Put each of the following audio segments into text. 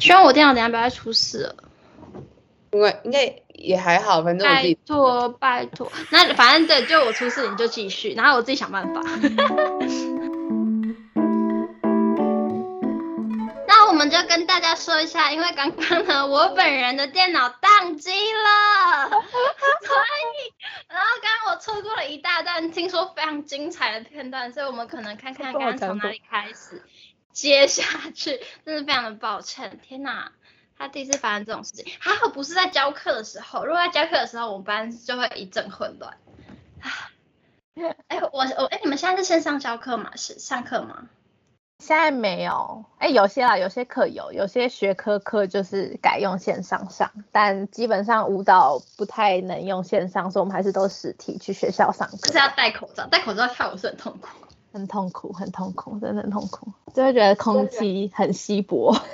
希望我电脑等下不要再出事了。因为应该也还好，反正我自己拜托拜托，那反正对，就我出事你就继续，然后我自己想办法。那我们就跟大家说一下，因为刚刚呢，我本人的电脑宕机了，所以，然后刚刚我错过了一大段听说非常精彩的片段，所以我们可能看看刚刚从哪里开始接下去，真是非常的抱歉，天哪！他第一次发生这种事情，还好不是在教课的时候。如果在教课的时候，我们班就会一阵混乱。哎，我我哎，你们现在是线上教课吗？是上课吗？现在没有。哎，有些啦，有些课有，有些学科课就是改用线上上，但基本上舞蹈不太能用线上，所以我们还是都实体去学校上课。就是要戴口罩，戴口罩跳舞是很痛苦，很痛苦，很痛苦，真的很痛苦，就会觉得空气很稀薄。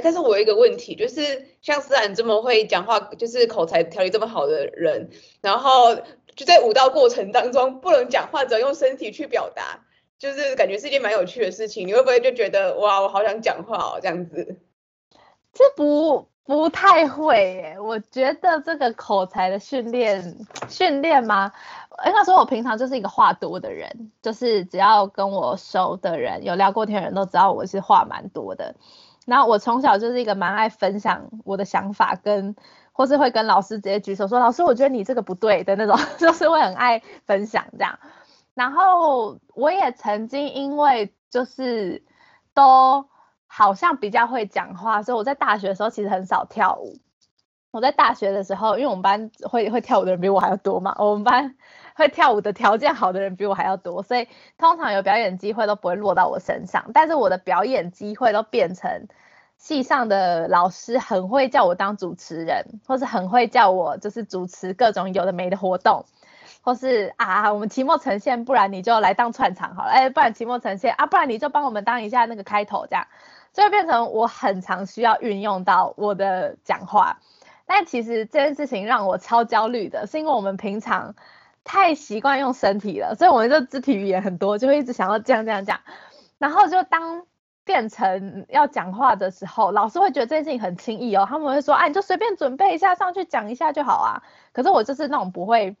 但是我有一个问题，就是像思然这么会讲话，就是口才条理这么好的人，然后就在舞蹈过程当中不能讲话，只能用身体去表达，就是感觉是一件蛮有趣的事情。你会不会就觉得哇，我好想讲话哦，这样子？这不不太会耶，我觉得这个口才的训练训练吗？应该说，我平常就是一个话多的人，就是只要跟我熟的人，有聊过天的人都知道我是话蛮多的。然后我从小就是一个蛮爱分享我的想法，跟或是会跟老师直接举手说，老师我觉得你这个不对的那种，就是会很爱分享这样。然后我也曾经因为就是都好像比较会讲话，所以我在大学的时候其实很少跳舞。我在大学的时候，因为我们班会会跳舞的人比我还要多嘛，我们班。会跳舞的条件好的人比我还要多，所以通常有表演机会都不会落到我身上。但是我的表演机会都变成戏上的老师很会叫我当主持人，或是很会叫我就是主持各种有的没的活动，或是啊我们期末呈现，不然你就来当串场好了，哎，不然期末呈现啊，不然你就帮我们当一下那个开头这样，就会变成我很常需要运用到我的讲话。但其实这件事情让我超焦虑的，是因为我们平常。太习惯用身体了，所以我们就肢体语言很多，就会一直想要这样这样讲。然后就当变成要讲话的时候，老师会觉得这件事情很轻易哦，他们会说，哎，你就随便准备一下上去讲一下就好啊。可是我就是那种不会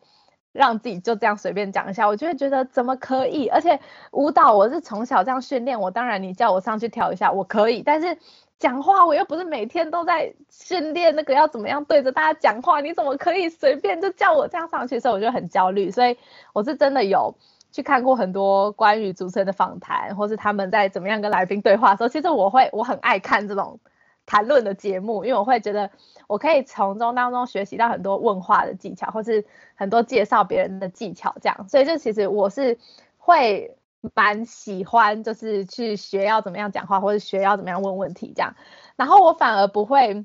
让自己就这样随便讲一下，我就会觉得怎么可以？而且舞蹈我是从小这样训练，我当然你叫我上去跳一下我可以，但是。讲话我又不是每天都在训练那个要怎么样对着大家讲话，你怎么可以随便就叫我这样上去？所以我就很焦虑，所以我是真的有去看过很多关于主持人的访谈，或是他们在怎么样跟来宾对话的时候，其实我会我很爱看这种谈论的节目，因为我会觉得我可以从中当中学习到很多问话的技巧，或是很多介绍别人的技巧这样，所以就其实我是会。蛮喜欢，就是去学要怎么样讲话，或者学要怎么样问问题这样。然后我反而不会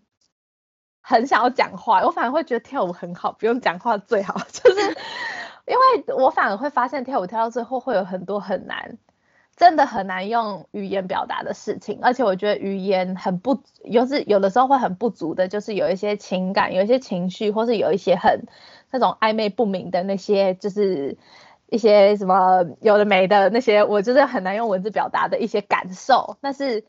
很想要讲话，我反而会觉得跳舞很好，不用讲话最好。就是因为我反而会发现跳舞跳到最后会有很多很难，真的很难用语言表达的事情。而且我觉得语言很不，有时有的时候会很不足的，就是有一些情感，有一些情绪，或是有一些很那种暧昧不明的那些，就是。一些什么有的没的那些，我就是很难用文字表达的一些感受。但是，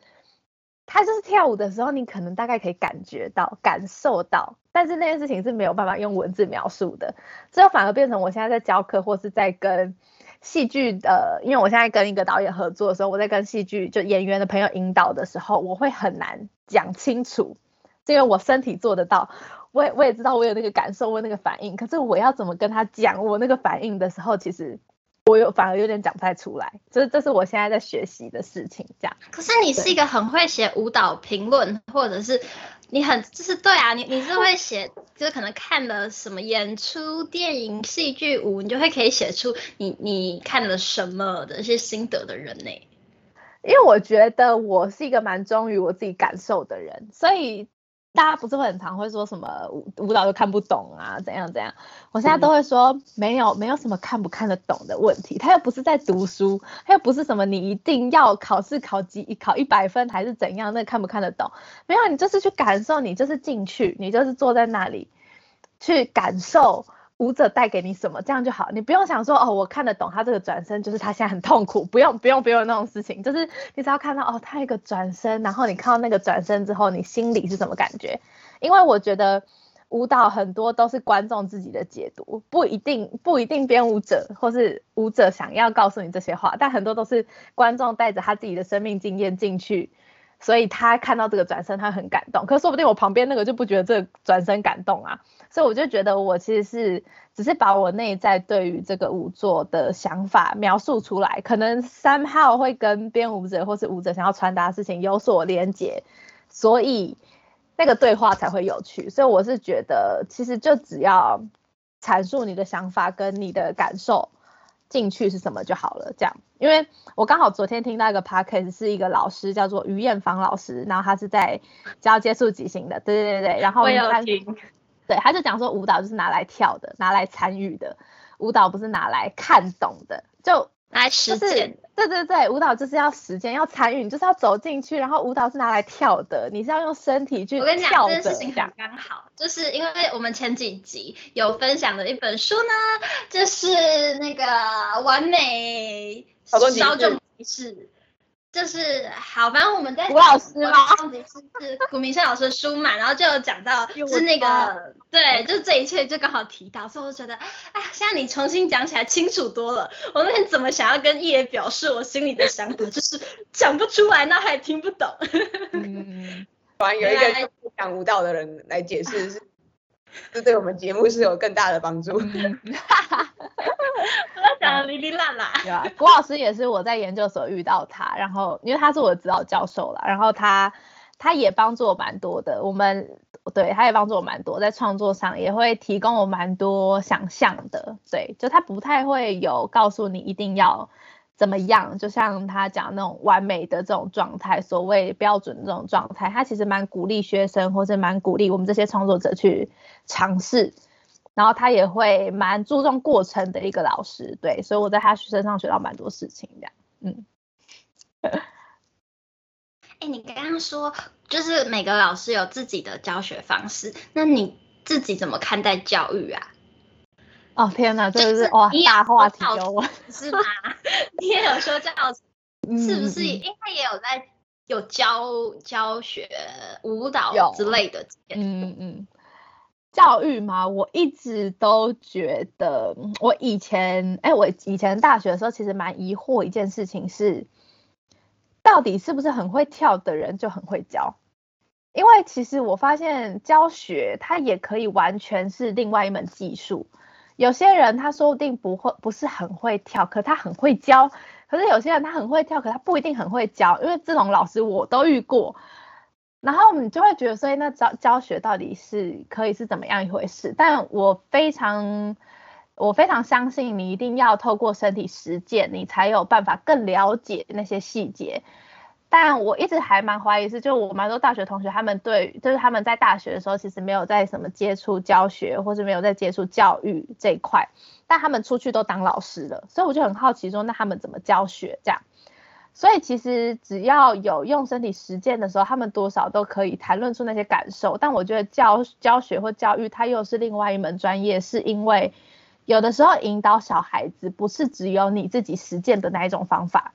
他就是跳舞的时候，你可能大概可以感觉到、感受到，但是那件事情是没有办法用文字描述的。最后反而变成我现在在教课或是在跟戏剧的，因为我现在跟一个导演合作的时候，我在跟戏剧就演员的朋友引导的时候，我会很难讲清楚，是因为我身体做得到。我也我也知道我有那个感受，我有那个反应，可是我要怎么跟他讲我那个反应的时候，其实我有反而有点讲不太出来，这这是我现在在学习的事情，这样。可是你是一个很会写舞蹈评论，或者是你很就是对啊，你你是会写，就是可能看了什么演出、电影、戏剧、舞，你就会可以写出你你看了什么的一些心得的人呢？因为我觉得我是一个蛮忠于我自己感受的人，所以。大家不是会很常会说什么舞蹈都看不懂啊，怎样怎样？我现在都会说没有，没有什么看不看得懂的问题。他又不是在读书，他又不是什么你一定要考试考几考一百分还是怎样，那看不看得懂？没有，你就是去感受，你就是进去，你就是坐在那里去感受舞者带给你什么，这样就好。你不用想说哦，我看得懂他这个转身，就是他现在很痛苦，不用不用不用那种事情，就是你只要看到哦，他一个转身，然后你看到那个转身之后，你心里是什么感觉？因为我觉得舞蹈很多都是观众自己的解读，不一定不一定编舞者或是舞者想要告诉你这些话，但很多都是观众带着他自己的生命经验进去。所以他看到这个转身，他很感动。可说不定我旁边那个就不觉得这转身感动啊。所以我就觉得我其实是只是把我内在对于这个舞作的想法描述出来，可能三号会跟编舞者或是舞者想要传达的事情有所连结，所以那个对话才会有趣。所以我是觉得，其实就只要阐述你的想法跟你的感受。进去是什么就好了，这样，因为我刚好昨天听到一个 podcast，是一个老师叫做于艳芳老师，然后他是在教接触即兴的，对对对对，然后我有听，对，他就讲说舞蹈就是拿来跳的，拿来参与的，舞蹈不是拿来看懂的，就。来实践，对对对，舞蹈就是要实践，要参与，你就是要走进去，然后舞蹈是拿来跳的，你是要用身体去跳的。我跟你讲，这件事情很刚好，就是因为我们前几集有分享的一本书呢，就是那个完美稍纵即逝。就是好，反正我们在吴老师嘛，是古明生老师的书嘛，然后就有讲到，是那个对，就这一切就刚好提到，所以我就觉得，哎呀，现在你重新讲起来清楚多了。我那天怎么想要跟叶表示我心里的想法，就是讲不出来，那还听不懂。嗯，反正有一个不讲舞蹈的人来解释，是，这对我们节目是有更大的帮助。我讲的哩啦啦，对啊，郭老师也是我在研究所遇到他，然后因为他是我的指导教授啦，然后他他也帮助我蛮多的，我们对他也帮助我蛮多，在创作上也会提供我蛮多想象的，对，就他不太会有告诉你一定要怎么样，就像他讲那种完美的这种状态，所谓标准的这种状态，他其实蛮鼓励学生，或是蛮鼓励我们这些创作者去尝试。然后他也会蛮注重过程的一个老师，对，所以我在他身上学到蛮多事情这样，嗯。哎，你刚刚说就是每个老师有自己的教学方式，那你自己怎么看待教育啊？哦天哪，这个是哇大话题哦，是吗？你也有说教，是不是？应该也有在有教教学舞蹈之类的，嗯嗯嗯。教育嘛，我一直都觉得，我以前，哎，我以前大学的时候，其实蛮疑惑一件事情是，到底是不是很会跳的人就很会教？因为其实我发现教学它也可以完全是另外一门技术。有些人他说不定不会，不是很会跳，可他很会教；可是有些人他很会跳，可他不一定很会教。因为这种老师我都遇过。然后你就会觉得，所以那教教学到底是可以是怎么样一回事？但我非常，我非常相信你一定要透过身体实践，你才有办法更了解那些细节。但我一直还蛮怀疑是，就我蛮多大学同学，他们对，就是他们在大学的时候其实没有在什么接触教学，或是没有在接触教育这一块，但他们出去都当老师了，所以我就很好奇说，那他们怎么教学这样？所以其实只要有用身体实践的时候，他们多少都可以谈论出那些感受。但我觉得教教学或教育，它又是另外一门专业，是因为有的时候引导小孩子不是只有你自己实践的那一种方法，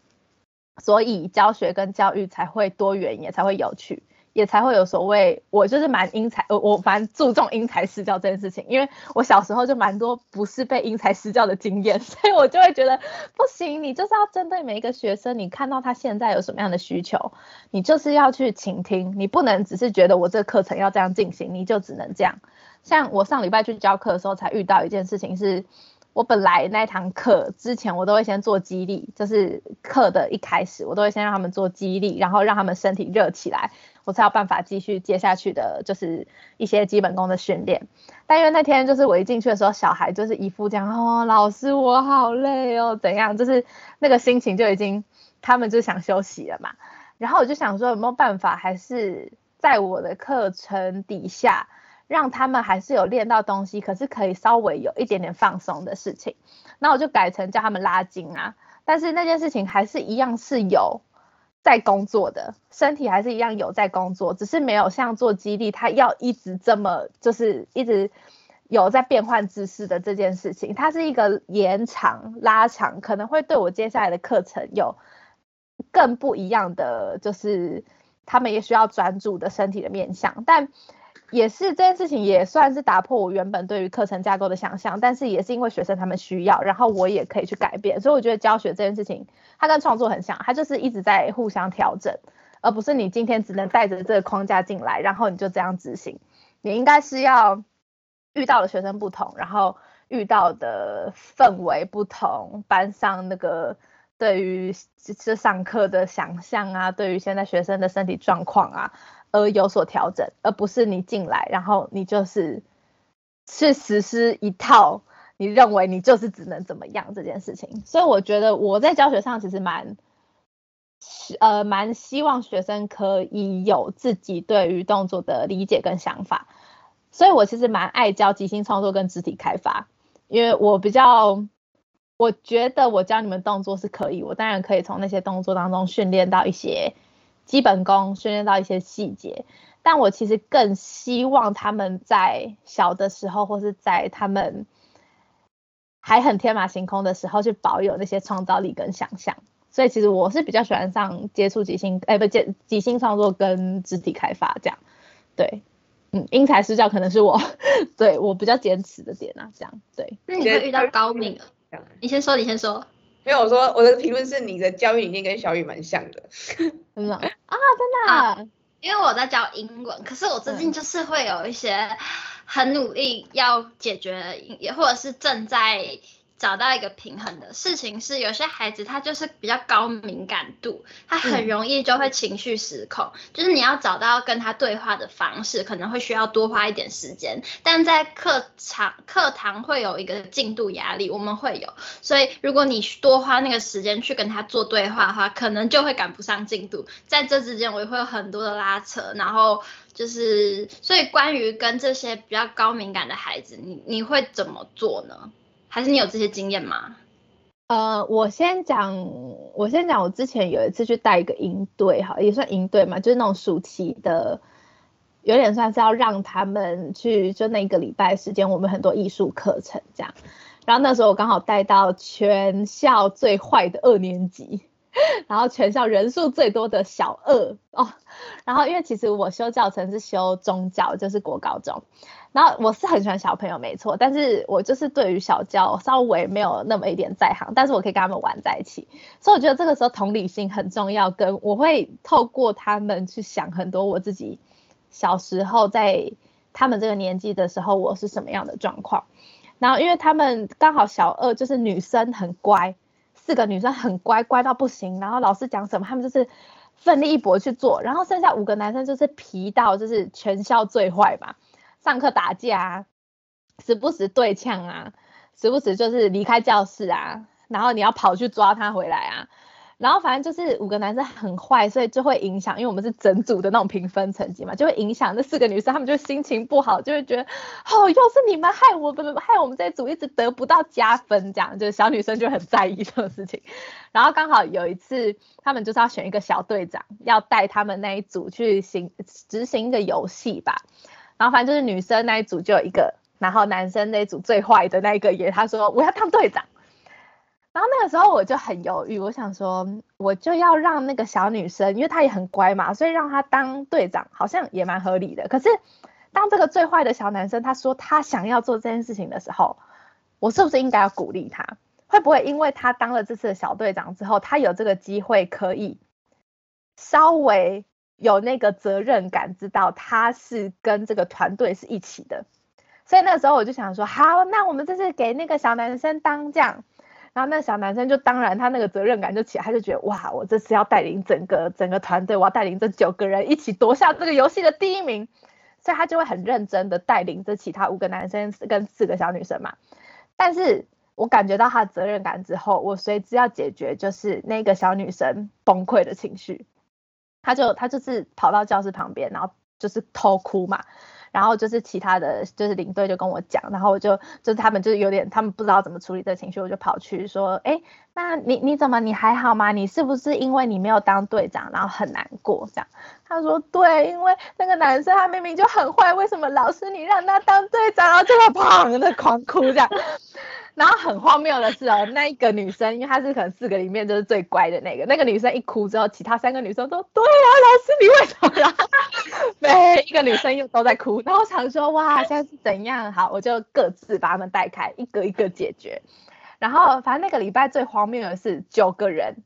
所以教学跟教育才会多元，也才会有趣。也才会有所谓，我就是蛮因材，我我蛮注重因材施教这件事情，因为我小时候就蛮多不是被因材施教的经验，所以我就会觉得不行，你就是要针对每一个学生，你看到他现在有什么样的需求，你就是要去倾听，你不能只是觉得我这课程要这样进行，你就只能这样。像我上礼拜去教课的时候，才遇到一件事情是。我本来那堂课之前，我都会先做肌力，就是课的一开始，我都会先让他们做肌力，然后让他们身体热起来，我才有办法继续接下去的，就是一些基本功的训练。但因为那天就是我一进去的时候，小孩就是一副这样，哦，老师我好累哦，怎样，就是那个心情就已经，他们就想休息了嘛。然后我就想说，有没有办法，还是在我的课程底下。让他们还是有练到东西，可是可以稍微有一点点放松的事情。那我就改成叫他们拉筋啊，但是那件事情还是一样是有在工作的，身体还是一样有在工作，只是没有像做肌力，他要一直这么就是一直有在变换姿势的这件事情，它是一个延长拉长，可能会对我接下来的课程有更不一样的，就是他们也需要专注的身体的面向，但也是这件事情也算是打破我原本对于课程架构的想象，但是也是因为学生他们需要，然后我也可以去改变，所以我觉得教学这件事情，它跟创作很像，它就是一直在互相调整，而不是你今天只能带着这个框架进来，然后你就这样执行，你应该是要。遇到的学生不同，然后遇到的氛围不同，班上那个对于这上课的想象啊，对于现在学生的身体状况啊，而有所调整，而不是你进来，然后你就是去实施一套你认为你就是只能怎么样这件事情。所以我觉得我在教学上其实蛮，呃，蛮希望学生可以有自己对于动作的理解跟想法。所以我其实蛮爱教即兴创作跟肢体开发，因为我比较，我觉得我教你们动作是可以，我当然可以从那些动作当中训练到一些基本功，训练到一些细节，但我其实更希望他们在小的时候，或是在他们还很天马行空的时候，去保有那些创造力跟想象。所以其实我是比较喜欢上接触即兴，哎，不，接即兴创作跟肢体开发这样，对。嗯，因材施教可能是我 对我比较坚持的点啊，这样对。那你会遇到高敏了？你先说，你先说。没有，我说我的评论是你的教育理念跟小雨蛮像的。真的啊，真的、啊，因为我在教英文，可是我最近就是会有一些很努力要解决，也或者是正在。找到一个平衡的事情是，有些孩子他就是比较高敏感度，他很容易就会情绪失控。嗯、就是你要找到跟他对话的方式，可能会需要多花一点时间。但在课场课堂会有一个进度压力，我们会有，所以如果你多花那个时间去跟他做对话的话，可能就会赶不上进度。在这之间，我也会有很多的拉扯。然后就是，所以关于跟这些比较高敏感的孩子，你你会怎么做呢？还是你有这些经验吗？呃，我先讲，我先讲，我之前有一次去带一个营队，哈，也算营队嘛，就是那种暑期的，有点算是要让他们去，就那一个礼拜时间，我们很多艺术课程这样。然后那时候我刚好带到全校最坏的二年级，然后全校人数最多的小二哦。然后因为其实我修教程是修中教，就是国高中。然后我是很喜欢小朋友，没错，但是我就是对于小教稍微没有那么一点在行，但是我可以跟他们玩在一起，所以我觉得这个时候同理心很重要，跟我会透过他们去想很多我自己小时候在他们这个年纪的时候我是什么样的状况，然后因为他们刚好小二就是女生很乖，四个女生很乖，乖到不行，然后老师讲什么他们就是奋力一搏去做，然后剩下五个男生就是皮到就是全校最坏吧。上课打架，时不时对呛啊，时不时就是离开教室啊，然后你要跑去抓他回来啊，然后反正就是五个男生很坏，所以就会影响，因为我们是整组的那种评分成绩嘛，就会影响那四个女生，她们就心情不好，就会觉得哦，又是你们害我们，害我们这组一直得不到加分，这样就是小女生就很在意这种事情。然后刚好有一次，他们就是要选一个小队长，要带他们那一组去行执行一个游戏吧。然后反正就是女生那一组就有一个，然后男生那一组最坏的那一个也他说我要当队长，然后那个时候我就很犹豫，我想说我就要让那个小女生，因为她也很乖嘛，所以让她当队长好像也蛮合理的。可是当这个最坏的小男生他说他想要做这件事情的时候，我是不是应该要鼓励他？会不会因为他当了这次的小队长之后，他有这个机会可以稍微？有那个责任感，知道他是跟这个团队是一起的，所以那时候我就想说，好，那我们这次给那个小男生当这样，然后那小男生就当然他那个责任感就起来，他就觉得哇，我这次要带领整个整个团队，我要带领这九个人一起夺下这个游戏的第一名，所以他就会很认真的带领着其他五个男生跟四个小女生嘛。但是我感觉到他的责任感之后，我随之要解决就是那个小女生崩溃的情绪。他就他就是跑到教室旁边，然后就是偷哭嘛，然后就是其他的就是领队就跟我讲，然后我就就是他们就是有点他们不知道怎么处理这情绪，我就跑去说，哎，那你你怎么你还好吗？你是不是因为你没有当队长，然后很难过这样？他说对，因为那个男生他明明就很坏，为什么老师你让他当队长，然后就会砰的狂哭这样。然后很荒谬的是哦，那一个女生，因为她是可能四个里面就是最乖的那个，那个女生一哭之后，其他三个女生都对啊，老师你为什么？每一个女生又都在哭，然后我想说哇，现在是怎样？好，我就各自把他们带开，一个一个解决。然后反正那个礼拜最荒谬的是，九个人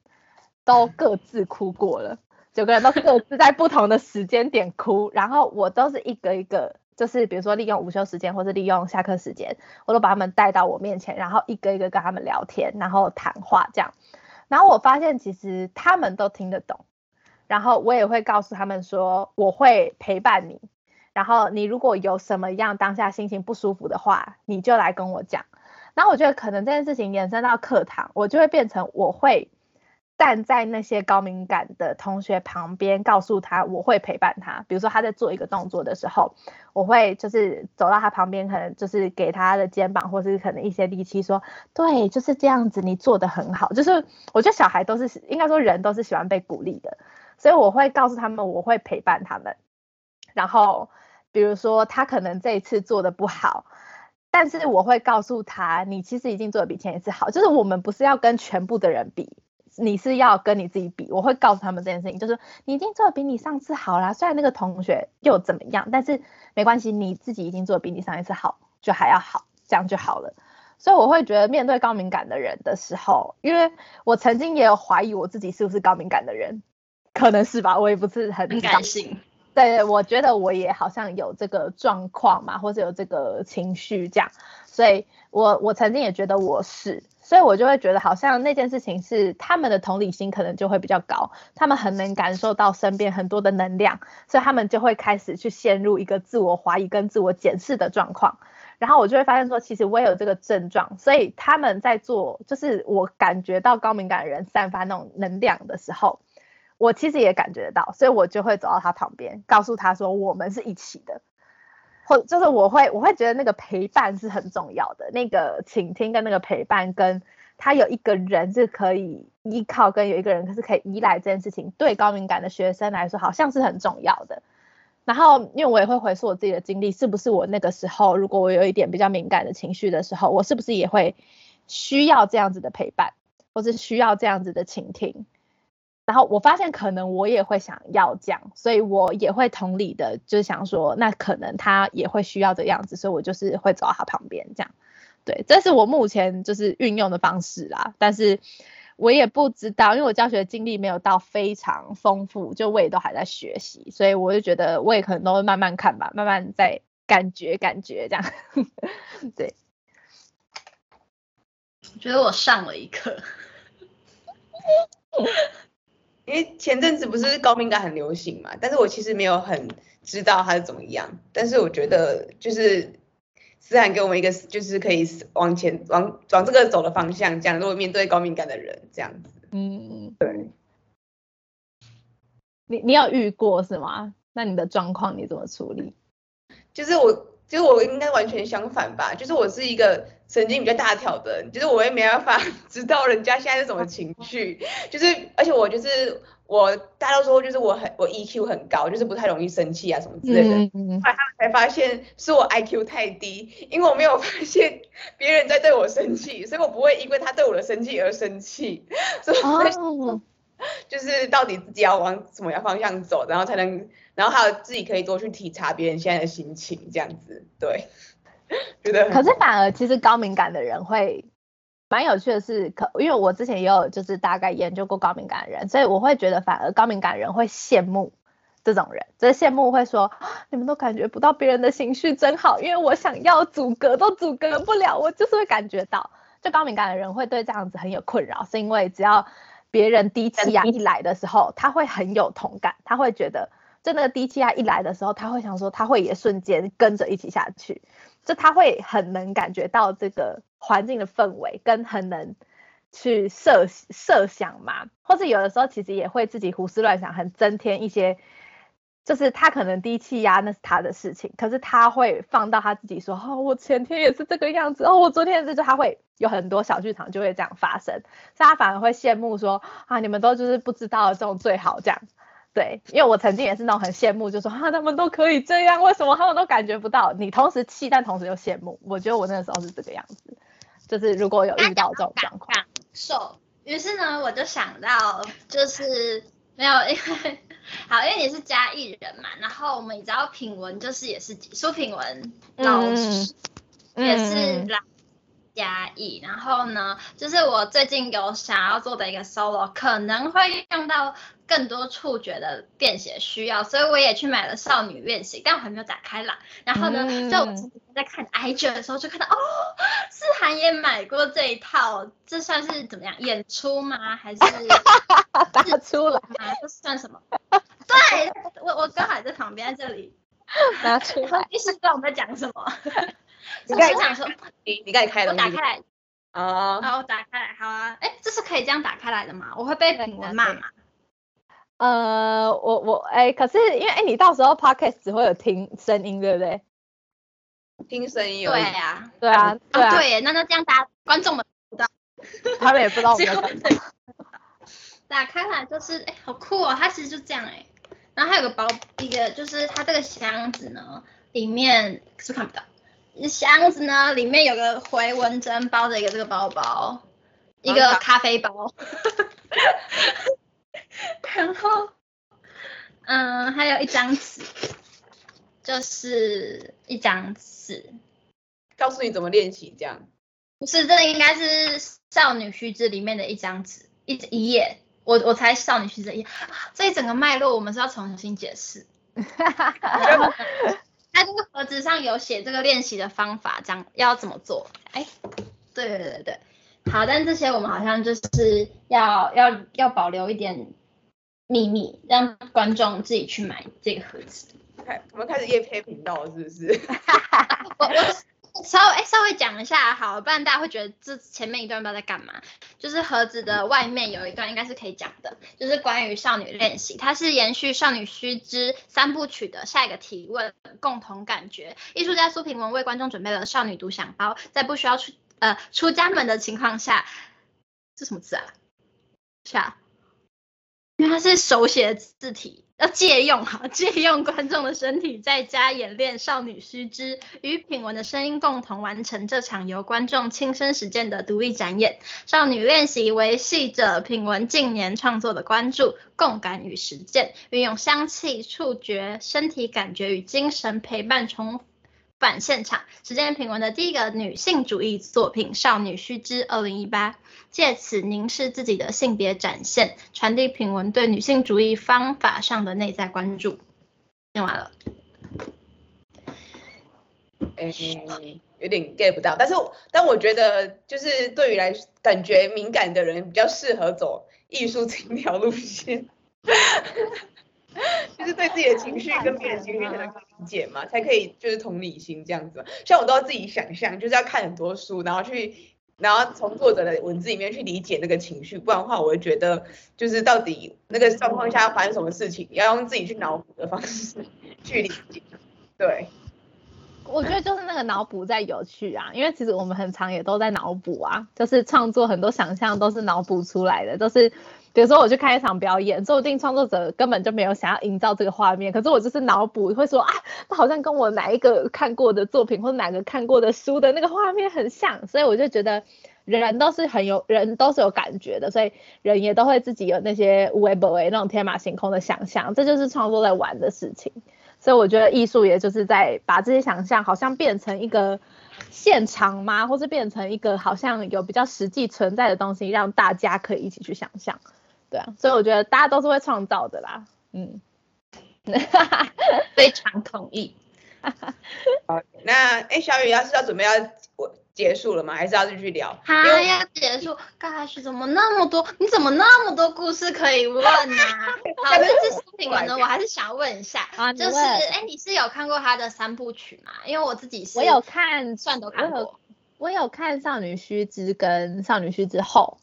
都各自哭过了，九个人都各自在不同的时间点哭，然后我都是一个一个。就是比如说利用午休时间或者利用下课时间，我都把他们带到我面前，然后一个一个跟他们聊天，然后谈话这样。然后我发现其实他们都听得懂，然后我也会告诉他们说我会陪伴你，然后你如果有什么样当下心情不舒服的话，你就来跟我讲。然后我觉得可能这件事情延伸到课堂，我就会变成我会。站在那些高敏感的同学旁边，告诉他我会陪伴他。比如说他在做一个动作的时候，我会就是走到他旁边，可能就是给他的肩膀，或是可能一些力气，说对，就是这样子，你做得很好。就是我觉得小孩都是应该说人都是喜欢被鼓励的，所以我会告诉他们我会陪伴他们。然后比如说他可能这一次做的不好，但是我会告诉他，你其实已经做的比前一次好。就是我们不是要跟全部的人比。你是要跟你自己比，我会告诉他们这件事情，就是你已经做的比你上次好啦。虽然那个同学又怎么样，但是没关系，你自己已经做的比你上一次好，就还要好，这样就好了。所以我会觉得面对高敏感的人的时候，因为我曾经也有怀疑我自己是不是高敏感的人，可能是吧，我也不是很感性。对，我觉得我也好像有这个状况嘛，或者有这个情绪这样，所以我我曾经也觉得我是。所以我就会觉得，好像那件事情是他们的同理心可能就会比较高，他们很能感受到身边很多的能量，所以他们就会开始去陷入一个自我怀疑跟自我检视的状况。然后我就会发现说，其实我也有这个症状，所以他们在做，就是我感觉到高敏感人散发那种能量的时候，我其实也感觉得到，所以我就会走到他旁边，告诉他说，我们是一起的。或就是我会我会觉得那个陪伴是很重要的，那个倾听跟那个陪伴，跟他有一个人是可以依靠，跟有一个人可是可以依赖这件事情，对高敏感的学生来说好像是很重要的。然后因为我也会回溯我自己的经历，是不是我那个时候如果我有一点比较敏感的情绪的时候，我是不是也会需要这样子的陪伴，或是需要这样子的倾听？然后我发现可能我也会想要这样，所以我也会同理的，就是想说，那可能他也会需要这样子，所以我就是会走到他旁边这样。对，这是我目前就是运用的方式啦。但是我也不知道，因为我教学经历没有到非常丰富，就我也都还在学习，所以我就觉得我也可能都会慢慢看吧，慢慢在感觉感觉这样。对，我觉得我上了一课。因为前阵子不是高敏感很流行嘛，但是我其实没有很知道它是怎么样，但是我觉得就是思涵给我们一个就是可以往前往往这个走的方向，这样如果面对高敏感的人这样子，嗯，对。你你有遇过是吗？那你的状况你怎么处理？就是我。就是我应该完全相反吧，就是我是一个神经比较大条的人，就是我也没办法 知道人家现在是什么情绪，就是而且我就是我大家都说就是我很我 EQ 很高，就是不太容易生气啊什么之类的，后来他们才发现是我 IQ 太低，因为我没有发现 别人在对我生气，所以我不会因为他对我的生气而生气，所以我就 是到底自己要往什么样方向走，然后才能。然后还有自己可以多去体察别人现在的心情，这样子，对，觉得。可是反而其实高敏感的人会蛮有趣的是，可因为我之前也有就是大概研究过高敏感的人，所以我会觉得反而高敏感人会羡慕这种人，就是羡慕会说你们都感觉不到别人的情绪真好，因为我想要阻隔都阻隔不了，我就是会感觉到，就高敏感的人会对这样子很有困扰，是因为只要别人低气压 一来的时候，他会很有同感，他会觉得。就那个低气压一来的时候，他会想说，他会也瞬间跟着一起下去，就他会很能感觉到这个环境的氛围，跟很能去设设想嘛，或是有的时候其实也会自己胡思乱想，很增添一些就是他可能低气压那是他的事情，可是他会放到他自己说，哦，我前天也是这个样子，哦，我昨天也是，就他会有很多小剧场就会这样发生，所以他反而会羡慕说，啊，你们都就是不知道这种最好这样，对，因为我曾经也是那种很羡慕，就说啊，他们都可以这样，为什么他们都感觉不到？你同时气，但同时又羡慕，我觉得我那个时候是这个样子，就是如果有遇到这种状况，感受，于是呢，我就想到就是。没有，因为好，因为你是嘉义人嘛，然后我们也知道品文就是也是苏品文老师，嗯、也是来嘉义，然后呢，就是我最近有想要做的一个 solo，可能会用到更多触觉的便携需要，所以我也去买了少女练习，但我还没有打开啦。然后呢，嗯、就我在看 IG 的时候就看到，哦，思涵也买过这一套，这算是怎么样演出吗？还是？打出来吗？这算什么？对，我我刚好在旁边这里 拿出来，意思知道我们在讲什么？你刚才说，你你刚才开的，我打开来啊，好，我打开来，好啊，哎，这是可以这样打开来的吗？我会被评文骂吗？呃，我我哎，可是因为哎，你到时候 podcast 只会有听声音，对不对？听声音有，对呀，对啊，对啊，对，那那这样大家观众们不知道，他们也不知道我们。打开来就是，哎，好酷哦！它其实就这样哎，然后还有个包，一个就是它这个箱子呢，里面是看不到，箱子呢里面有个回纹针包着一个这个包包，一个咖啡包，然后，嗯，还有一张纸，就是一张纸，告诉你怎么练习这样，不是，这应该是少女须知里面的一张纸，一一页。我我才少女须知一页，这一整个脉络我们是要重新解释。它这个盒子上有写这个练习的方法，这样要怎么做。哎，对对对对，好，但这些我们好像就是要要要保留一点秘密，让观众自己去买这个盒子。开，我们开始夜配频道了，是不是？我 我。稍微哎，稍微讲一下好，不然大家会觉得这前面一段不知道在干嘛。就是盒子的外面有一段应该是可以讲的，就是关于少女练习，它是延续少女须知三部曲的下一个提问，共同感觉。艺术家苏品文为观众准备了少女独享包，在不需要出呃出家门的情况下，这什么字啊？下，因为它是手写的字体。要借用哈，借用观众的身体，在家演练少女须知，与品文的声音共同完成这场由观众亲身实践的独立展演。少女练习维系着品文近年创作的关注、共感与实践，运用香气、触觉、身体感觉与精神陪伴重返现场，实践品文的第一个女性主义作品《少女须知》二零一八，借此凝视自己的性别展现，传递品文对女性主义方法上的内在关注。念完了，哎、有点 get 不到，但是但我觉得就是对于来感觉敏感的人比较适合走艺术这条路线。就是对自己的情绪跟别人情绪才能理解嘛，才可以就是同理心这样子。像我都要自己想象，就是要看很多书，然后去，然后从作者的文字里面去理解那个情绪，不然的话，我会觉得就是到底那个状况下发生什么事情，要用自己去脑补的方式去理解。对，我觉得就是那个脑补在有趣啊，因为其实我们很常也都在脑补啊，就是创作很多想象都是脑补出来的，都是。比如说我去看一场表演，说不定创作者根本就没有想要营造这个画面，可是我就是脑补会说啊，那好像跟我哪一个看过的作品或者哪个看过的书的那个画面很像，所以我就觉得人都是很有人都是有感觉的，所以人也都会自己有那些无为不为那种天马行空的想象，这就是创作在玩的事情。所以我觉得艺术也就是在把这些想象好像变成一个现场吗，或是变成一个好像有比较实际存在的东西，让大家可以一起去想象。对啊，所以我觉得大家都是会创造的啦，嗯，非常同意。好，那哎，小雨要是要准备要我结束了吗？还是要继续聊？好，要结束。刚才怎么那么多？你怎么那么多故事可以问呢？好，这次苏品文呢，我还是想问一下，就是哎，你是有看过他的三部曲吗？因为我自己是，我有看，算都看过。我有看少女须知跟少女须知后。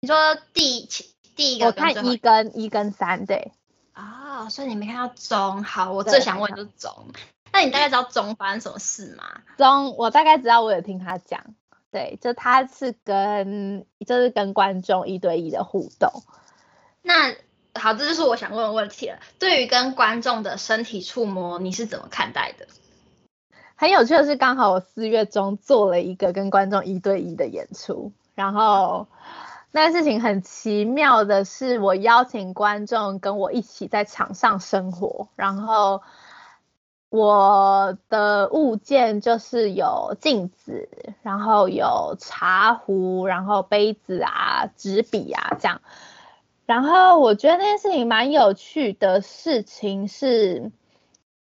你说第七？第一个，我看一跟一跟三，对。哦，哦，所以你没看到中。好，我最想问就是中。那你大概知道中发生什么事吗？中，我大概知道，我有听他讲。对，就他是跟就是跟观众一对一的互动。那好，这就是我想问的问题了。对于跟观众的身体触摸，你是怎么看待的？很有趣的是，刚好我四月中做了一个跟观众一对一的演出，然后那件事情很奇妙的是，我邀请观众跟我一起在场上生活，然后。我的物件就是有镜子，然后有茶壶，然后杯子啊、纸笔啊这样。然后我觉得那件事情蛮有趣的事情是，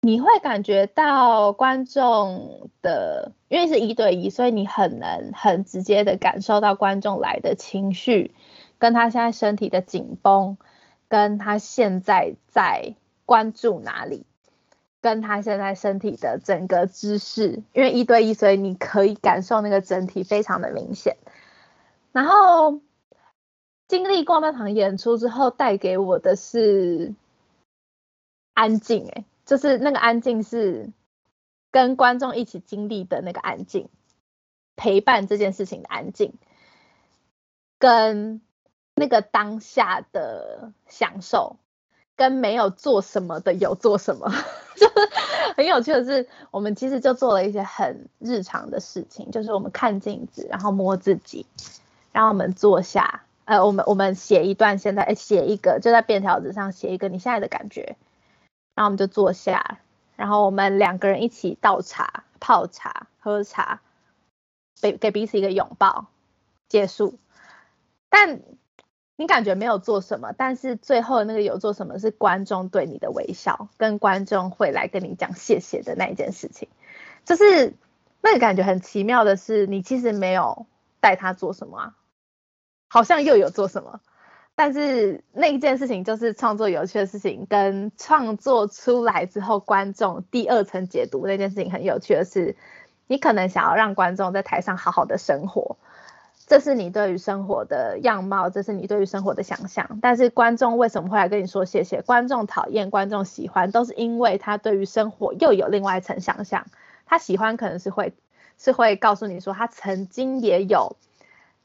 你会感觉到观众的，因为是一对一，所以你很能很直接的感受到观众来的情绪，跟他现在身体的紧绷，跟他现在在关注哪里。跟他现在身体的整个姿势，因为一对一，所以你可以感受那个整体非常的明显。然后经历过那场演出之后，带给我的是安静，哎，就是那个安静是跟观众一起经历的那个安静，陪伴这件事情的安静，跟那个当下的享受。跟没有做什么的有做什么，就是很有趣的是，我们其实就做了一些很日常的事情，就是我们看镜子，然后摸自己，然后我们坐下，呃，我们我们写一段，现在写一个，就在便条纸上写一个你现在的感觉，然后我们就坐下，然后我们两个人一起倒茶、泡茶、喝茶，给给彼此一个拥抱，结束，但。你感觉没有做什么，但是最后那个有做什么是观众对你的微笑，跟观众会来跟你讲谢谢的那一件事情，就是那个感觉很奇妙的是，你其实没有带他做什么啊，好像又有做什么，但是那一件事情就是创作有趣的事情，跟创作出来之后观众第二层解读那件事情很有趣的是，你可能想要让观众在台上好好的生活。这是你对于生活的样貌，这是你对于生活的想象。但是观众为什么会来跟你说谢谢？观众讨厌，观众喜欢，都是因为他对于生活又有另外一层想象。他喜欢可能是会是会告诉你说，他曾经也有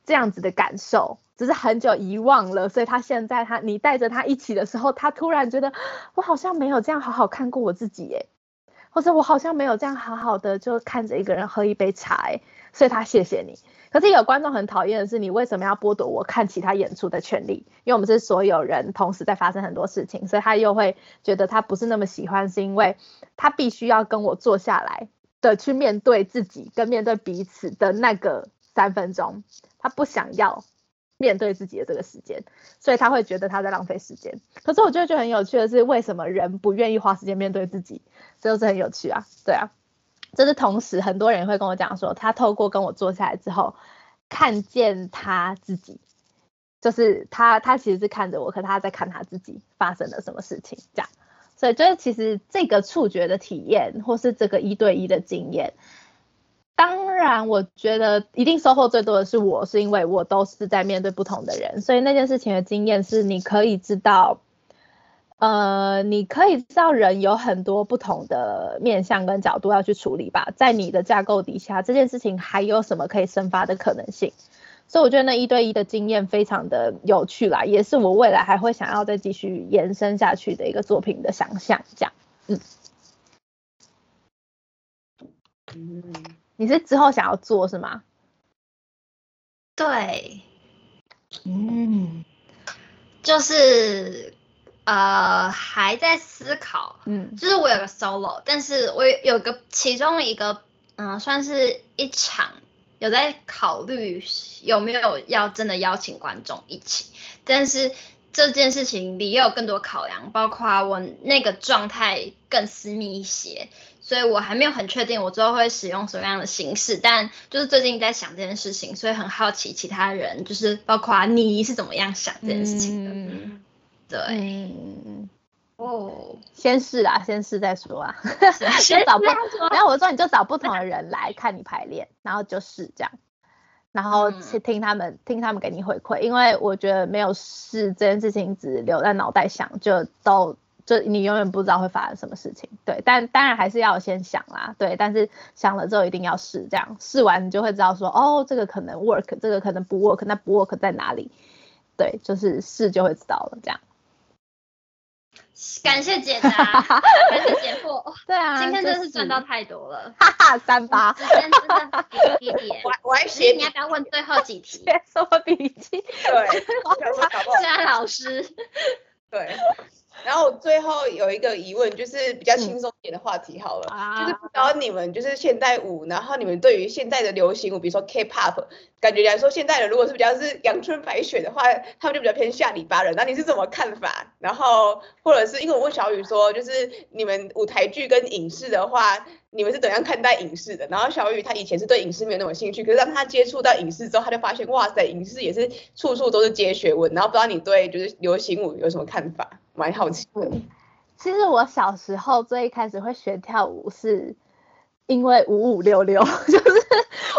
这样子的感受，只是很久遗忘了。所以他现在他你带着他一起的时候，他突然觉得 我好像没有这样好好看过我自己耶，或者我好像没有这样好好的就看着一个人喝一杯茶哎，所以他谢谢你。可是有观众很讨厌的是，你为什么要剥夺我看其他演出的权利？因为我们是所有人同时在发生很多事情，所以他又会觉得他不是那么喜欢，是因为他必须要跟我坐下来的去面对自己跟面对彼此的那个三分钟，他不想要面对自己的这个时间，所以他会觉得他在浪费时间。可是我觉得就很有趣的是，为什么人不愿意花时间面对自己？这就是很有趣啊，对啊。这是同时，很多人会跟我讲说，他透过跟我坐下来之后，看见他自己，就是他他其实是看着我，可他在看他自己发生了什么事情，这样。所以，就是其实这个触觉的体验，或是这个一对一的经验，当然，我觉得一定收获最多的是我，是因为我都是在面对不同的人，所以那件事情的经验是你可以知道。呃，你可以知道人有很多不同的面向跟角度要去处理吧，在你的架构底下，这件事情还有什么可以生发的可能性？所以我觉得那一对一的经验非常的有趣啦，也是我未来还会想要再继续延伸下去的一个作品的想象。这样，嗯，你是之后想要做是吗？对，嗯，就是。呃，还在思考，嗯，就是我有个 solo，但是我有个其中一个，嗯、呃，算是一场有在考虑有没有要真的邀请观众一起，但是这件事情里也有更多考量，包括我那个状态更私密一些，所以我还没有很确定我之后会使用什么样的形式，但就是最近在想这件事情，所以很好奇其他人，就是包括你是怎么样想这件事情的。嗯。对，嗯，哦，先试啊，先试再说啊，先找不，然后我说你就找不同的人来看你排练，然后就试这样，然后去听他们、嗯、听他们给你回馈，因为我觉得没有试这件事情只留在脑袋想，就都就你永远不知道会发生什么事情。对，但当然还是要先想啦。对，但是想了之后一定要试，这样试完你就会知道说，哦，这个可能 work，这个可能不 work，那不 work 在哪里？对，就是试就会知道了，这样。感谢解答，感谢解惑。对啊，今天真是赚到太多了，哈哈，三八。时间真的很低点。我我还写，你要不要问最后几题？什么笔记？对，虽然老师。对。然后最后有一个疑问，就是比较轻松一点的话题好了，嗯、就是不知道你们就是现代舞，然后你们对于现在的流行舞，比如说 K-pop，感觉来说现代人如果是比较是阳春白雪的话，他们就比较偏下里巴人，那你是怎么看法？然后或者是因为我问小雨说，就是你们舞台剧跟影视的话。你们是怎样看待影视的？然后小雨他以前是对影视没有那么兴趣，可是当他接触到影视之后，他就发现哇塞，影视也是处处都是接学问。然后不知道你对就是流行舞有什么看法？蛮好奇的。其实我小时候最一开始会学跳舞是。因为五五六六，就是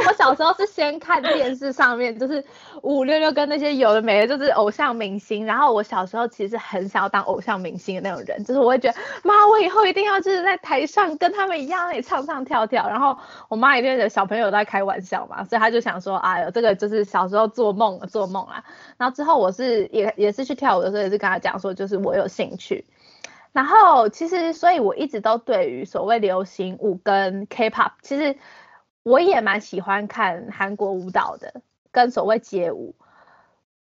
我小时候是先看电视上面，就是五五六六跟那些有的没的，就是偶像明星。然后我小时候其实很想要当偶像明星的那种人，就是我会觉得，妈，我以后一定要就是在台上跟他们一样，也唱唱跳跳。然后我妈一定觉得小朋友都在开玩笑嘛，所以她就想说，哎呦，这个就是小时候做梦做梦啊。然后之后我是也也是去跳舞的时候，也是跟她讲说，就是我有兴趣。然后其实，所以我一直都对于所谓流行舞跟 K-pop，其实我也蛮喜欢看韩国舞蹈的，跟所谓街舞。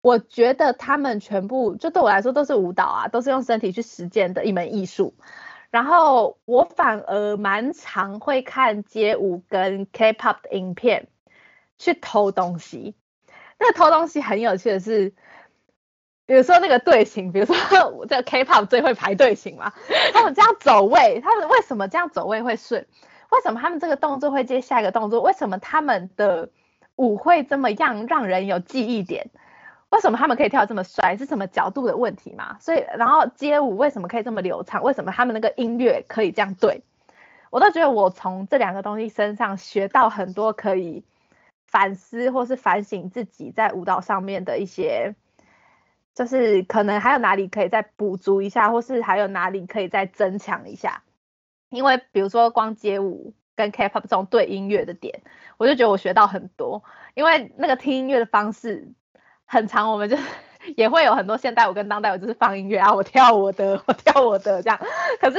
我觉得他们全部就对我来说都是舞蹈啊，都是用身体去实践的一门艺术。然后我反而蛮常会看街舞跟 K-pop 的影片去偷东西。那偷东西很有趣的是。比如说那个队形，比如说我这个 K-pop 最会排队形嘛，他们这样走位，他们为什么这样走位会顺？为什么他们这个动作会接下一个动作？为什么他们的舞会这么样让人有记忆点？为什么他们可以跳这么帅？是什么角度的问题嘛？所以，然后街舞为什么可以这么流畅？为什么他们那个音乐可以这样对？我都觉得我从这两个东西身上学到很多可以反思或是反省自己在舞蹈上面的一些。就是可能还有哪里可以再补足一下，或是还有哪里可以再增强一下。因为比如说光街舞跟 K-pop 这种对音乐的点，我就觉得我学到很多。因为那个听音乐的方式很长，我们就 也会有很多现代舞跟当代舞，就是放音乐啊，我跳我的，我跳我的这样。可是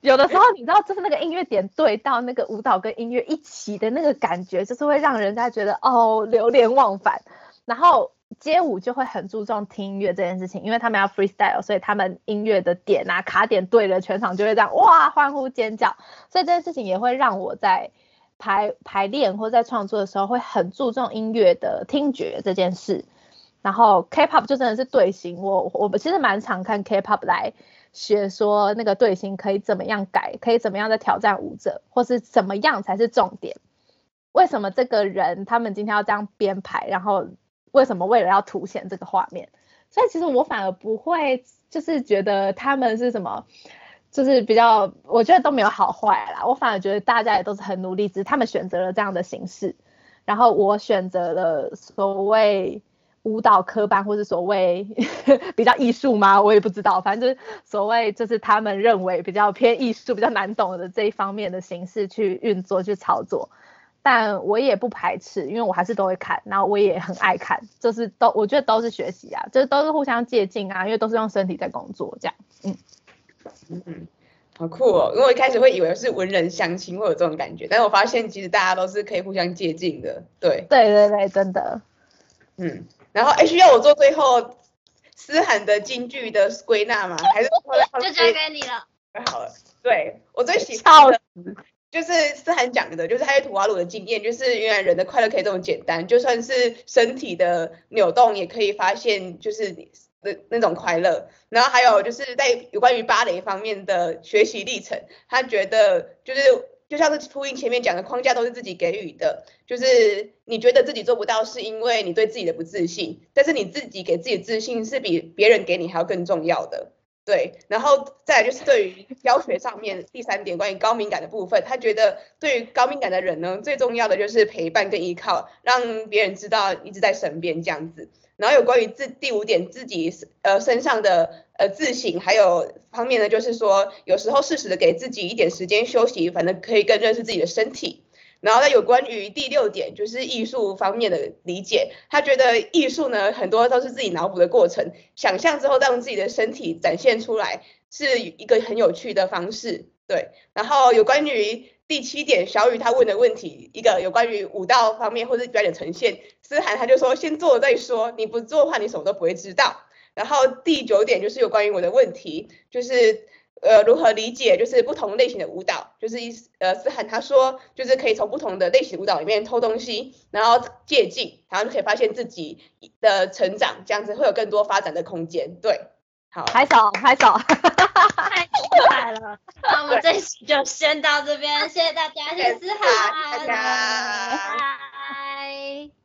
有的时候你知道，就是那个音乐点对到那个舞蹈跟音乐一起的那个感觉，就是会让人家觉得哦流连忘返，然后。街舞就会很注重听音乐这件事情，因为他们要 freestyle，所以他们音乐的点啊卡点对了，全场就会这样哇欢呼尖叫。所以这件事情也会让我在排排练或在创作的时候会很注重音乐的听觉这件事。然后 K-pop 就真的是队形，我我其实蛮常看 K-pop 来学说那个队形可以怎么样改，可以怎么样的挑战舞者，或是怎么样才是重点。为什么这个人他们今天要这样编排，然后。为什么为了要凸显这个画面，所以其实我反而不会，就是觉得他们是什么，就是比较，我觉得都没有好坏啦。我反而觉得大家也都是很努力，只是他们选择了这样的形式，然后我选择了所谓舞蹈科班，或是所谓 比较艺术吗？我也不知道，反正就是所谓就是他们认为比较偏艺术、比较难懂的这一方面的形式去运作、去操作。但我也不排斥，因为我还是都会看，然后我也很爱看，就是都我觉得都是学习啊，就是都是互相借鉴啊，因为都是用身体在工作这样，嗯嗯，好酷哦，因为我一开始会以为是文人相亲会有这种感觉，但是我发现其实大家都是可以互相借鉴的，对，对对对，真的，嗯，然后哎需要我做最后思涵的金句的归纳吗？还是就交给你了，太好了，对我最喜欢的。就是思涵讲的，就是他在土瓦鲁的经验，就是原来人的快乐可以这么简单，就算是身体的扭动也可以发现，就是那那种快乐。然后还有就是在有关于芭蕾方面的学习历程，他觉得就是就像是呼应前面讲的框架都是自己给予的，就是你觉得自己做不到是因为你对自己的不自信，但是你自己给自己自信是比别人给你还要更重要的。对，然后再来就是对于教学上面第三点关于高敏感的部分，他觉得对于高敏感的人呢，最重要的就是陪伴跟依靠，让别人知道一直在身边这样子。然后有关于自第五点自己呃身上的呃自省，还有方面呢，就是说有时候适时的给自己一点时间休息，反正可以更认识自己的身体。然后呢，有关于第六点就是艺术方面的理解，他觉得艺术呢很多都是自己脑补的过程，想象之后让自己的身体展现出来是一个很有趣的方式。对，然后有关于第七点，小雨他问的问题，一个有关于舞蹈方面或者表演呈现，思涵他就说先做再说，你不做的话你什么都不会知道。然后第九点就是有关于我的问题，就是。呃，如何理解就是不同类型的舞蹈？就是意思，呃，思涵他说，就是可以从不同的类型舞蹈里面偷东西，然后借镜，然后就可以发现自己的成长，这样子会有更多发展的空间。对，好，拍手，拍手，太厉害了。那我们这期就先到这边，谢谢大家，谢谢思涵，谢谢大家，拜拜。